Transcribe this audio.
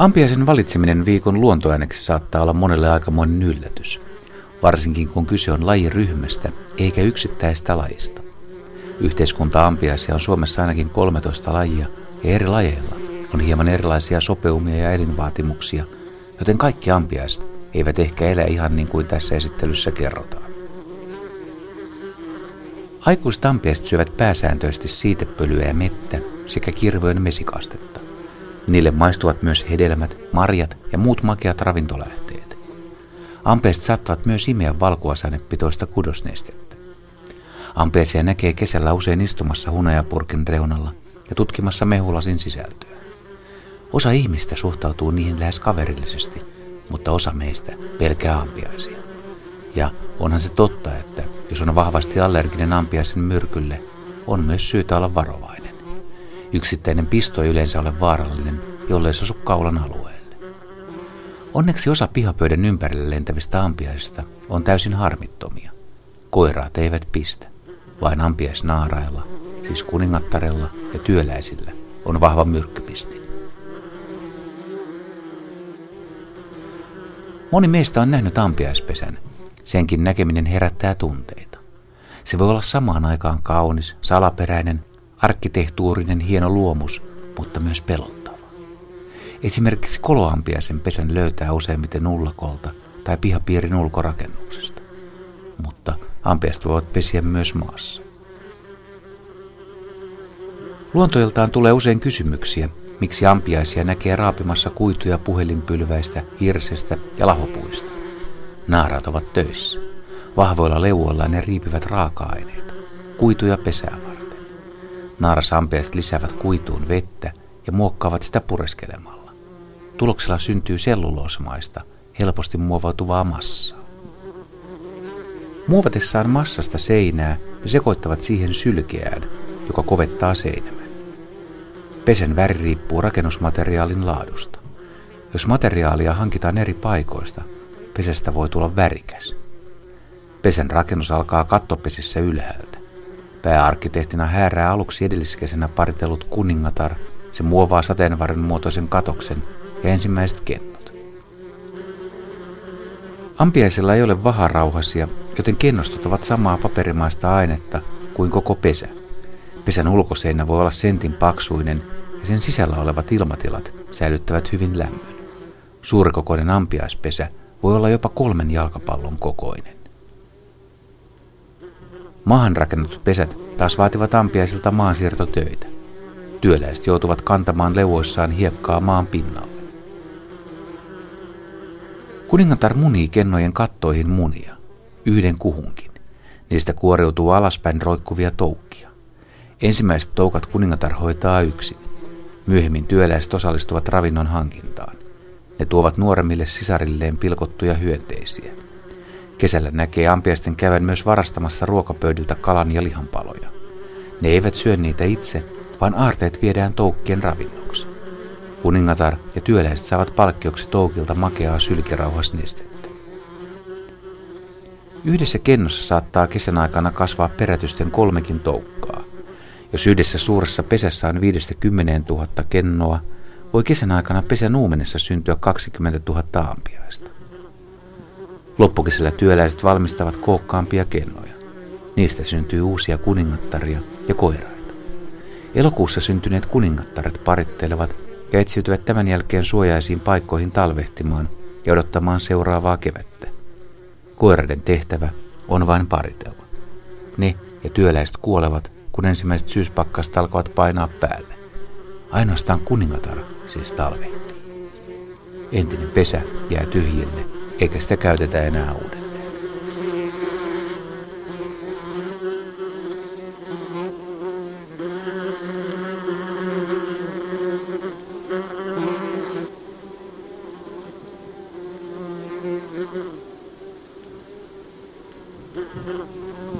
Ampiaisen valitseminen viikon luontoääneksi saattaa olla monelle aikamoinen yllätys, varsinkin kun kyse on lajiryhmästä eikä yksittäistä lajista. Yhteiskunta ampiaisia on Suomessa ainakin 13 lajia ja eri lajeilla on hieman erilaisia sopeumia ja elinvaatimuksia, joten kaikki ampiaiset eivät ehkä elä ihan niin kuin tässä esittelyssä kerrotaan. Aikuistampiaiset syövät pääsääntöisesti siitepölyä ja mettä sekä kirvojen mesikastetta. Niille maistuvat myös hedelmät, marjat ja muut makeat ravintolähteet. Ampeet saattavat myös imeä valkuasainepitoista kudosnestettä. Ampeesia näkee kesällä usein istumassa hunajapurkin reunalla ja tutkimassa mehulasin sisältöä. Osa ihmistä suhtautuu niihin lähes kaverillisesti, mutta osa meistä pelkää ampiaisia. Ja onhan se totta, että jos on vahvasti allerginen ampiaisen myrkylle, on myös syytä olla varovainen. Yksittäinen pisto ei yleensä ole vaarallinen, jollei se osu kaulan alueelle. Onneksi osa pihapöydän ympärille lentävistä ampiaisista on täysin harmittomia. Koiraat eivät pistä, vain ampiaisnaarailla, siis kuningattarella ja työläisillä, on vahva myrkkypisti. Moni meistä on nähnyt ampiaispesän. Senkin näkeminen herättää tunteita. Se voi olla samaan aikaan kaunis, salaperäinen, arkkitehtuurinen hieno luomus, mutta myös pelottava. Esimerkiksi koloampiaisen pesän löytää useimmiten ullakolta tai pihapiirin ulkorakennuksesta. Mutta ampiaiset voivat pesiä myös maassa. Luontoiltaan tulee usein kysymyksiä, miksi ampiaisia näkee raapimassa kuituja puhelinpylväistä, hirsestä ja lahopuista. Naarat ovat töissä. Vahvoilla leuoilla ne riipivät raaka-aineita, kuituja pesää Naarasampeat lisäävät kuituun vettä ja muokkaavat sitä pureskelemalla. Tuloksella syntyy selluloosmaista, helposti muovautuvaa massaa. Muovatessaan massasta seinää ne sekoittavat siihen sylkeään, joka kovettaa seinämän. Pesen väri riippuu rakennusmateriaalin laadusta. Jos materiaalia hankitaan eri paikoista, pesestä voi tulla värikäs. Pesen rakennus alkaa kattopesissä ylhäältä. Pääarkkitehtina häärää aluksi edelliskesenä paritellut kuningatar, se muovaa sateenvarren muotoisen katoksen ja ensimmäiset kennot. Ampiaisilla ei ole vaharauhasia, joten kennostot ovat samaa paperimaista ainetta kuin koko pesä. Pesän ulkoseinä voi olla sentin paksuinen ja sen sisällä olevat ilmatilat säilyttävät hyvin lämmön. Suurikokoinen ampiaispesä voi olla jopa kolmen jalkapallon kokoinen. Maahan rakennetut pesät taas vaativat ampiaisilta maansiirtotöitä. Työläiset joutuvat kantamaan leuoissaan hiekkaa maan pinnalle. Kuningatar munii kennojen kattoihin munia, yhden kuhunkin. Niistä kuoriutuu alaspäin roikkuvia toukkia. Ensimmäiset toukat kuningatar hoitaa yksin. Myöhemmin työläiset osallistuvat ravinnon hankintaan. Ne tuovat nuoremmille sisarilleen pilkottuja hyönteisiä. Kesällä näkee ampiaisten käyvän myös varastamassa ruokapöydiltä kalan ja lihanpaloja. Ne eivät syö niitä itse, vaan aarteet viedään toukkien ravinnoksi. Kuningatar ja työläiset saavat palkkioksi toukilta makeaa sylkerauhasnestettä. Yhdessä kennossa saattaa kesän aikana kasvaa perätysten kolmekin toukkaa. Jos yhdessä suuressa pesässä on 50 000 kennoa, voi kesän aikana pesän uumenessa syntyä 20 000 ampiaista. Loppukesällä työläiset valmistavat kookkaampia kennoja. Niistä syntyy uusia kuningattaria ja koiraita. Elokuussa syntyneet kuningattaret parittelevat ja etsiytyvät tämän jälkeen suojaisiin paikkoihin talvehtimaan ja odottamaan seuraavaa kevättä. Koiraiden tehtävä on vain paritella. Ne ja työläiset kuolevat kun ensimmäiset syyspakkaset alkavat painaa päälle. Ainoastaan kuningatar siis talvehtii. Entinen pesä jää tyhjille, eikä sitä käytetä enää uudelleen. You.